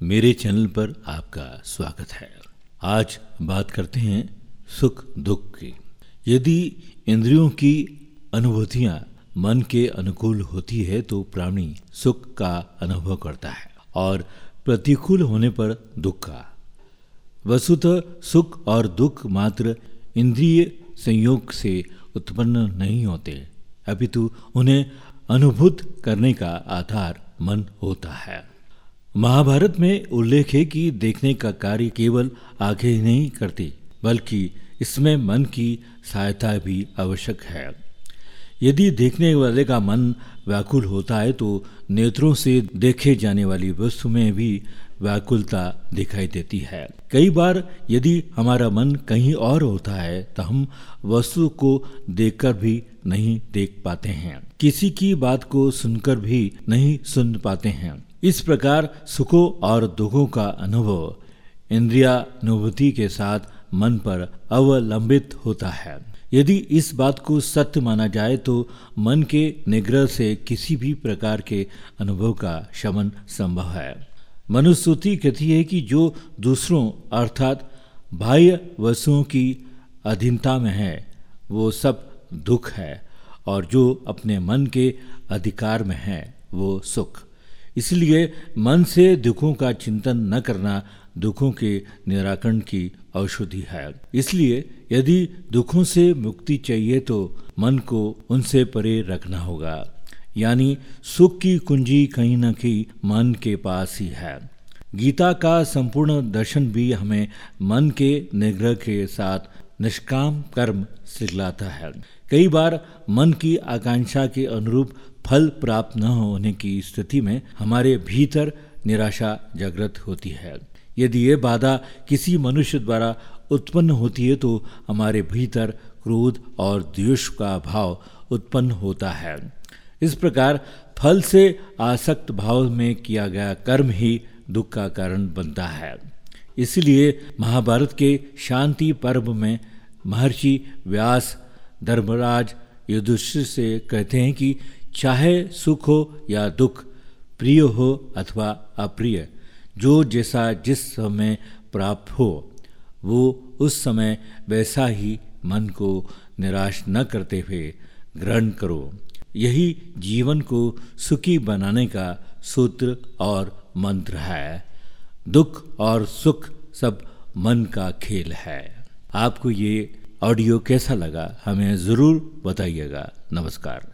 मेरे चैनल पर आपका स्वागत है। आज बात करते हैं सुख दुख की। यदि इंद्रियों की अनुभूतियाँ मन के अनुकूल होती है तो प्राणी सुख का अनुभव करता है और प्रतिकूल होने पर दुख का। वस्तुतः सुख और दुख मात्र इंद्रिय संयोग से उत्पन्न नहीं होते, अपितु उन्हें अनुभूत करने का आधार मन होता है। महाभारत में उल्लेख है कि देखने का कार्य केवल आँखें नहीं करती, बल्कि इसमें मन की सहायता भी आवश्यक है। यदि देखने वाले का मन व्याकुल होता है तो नेत्रों से देखे जाने वाली वस्तु में भी व्याकुलता दिखाई देती है। कई बार यदि हमारा मन कहीं और होता है तो हम वस्तु को देखकर भी नहीं देख पाते हैं। किसी की बात को सुनकर भी नहीं सुन पाते हैं। इस प्रकार सुखों और दुखों का अनुभव इंद्रियानुभूति के साथ मन पर अवलंबित होता है। यदि इस बात को सत्य माना जाए तो मन के निग्रह से किसी भी प्रकार के अनुभव का शमन संभव है। मनुस्मृति कहती है कि जो दूसरों अर्थात बाह्य वस्तुओं की अधीनता में है, वो सब दुख है और जो अपने मन के अधिकार में है, वो सुख। इसलिए मन से दुखों का चिंतन न करना दुखों के निराकरण की औषधि है। इसलिए यदि दुखों से मुक्ति चाहिए तो मन को उनसे परे रखना होगा। यानी सुख की कुंजी कहीं न कहीं मन के पास ही है। गीता का संपूर्ण दर्शन भी हमें मन के निग्रह के साथ निष्काम कर्म सिखलाता है। कई बार मन की आकांक्षा के अनुरूप फल प्राप्त न होने की स्थिति में हमारे भीतर निराशा जागृत होती है। यदि ये बाधा किसी मनुष्य द्वारा उत्पन्न होती है तो हमारे भीतर क्रोध और द्वेष का भाव उत्पन्न होता है। इस प्रकार फल से आसक्त भाव में किया गया कर्म ही दुख का कारण बनता है। इसलिए महाभारत के शांति पर्व में महर्षि व्यास धर्मराज युधिष्ठिर से कहते हैं कि चाहे सुख हो या दुख, प्रिय हो अथवा अप्रिय, जो जैसा जिस समय प्राप्त हो, वो उस समय वैसा ही मन को निराश न करते हुए ग्रहण करो। यही जीवन को सुखी बनाने का सूत्र और मंत्र है। दुख और सुख सब मन का खेल है। आपको ये ऑडियो कैसा लगा हमें ज़रूर बताइएगा। नमस्कार।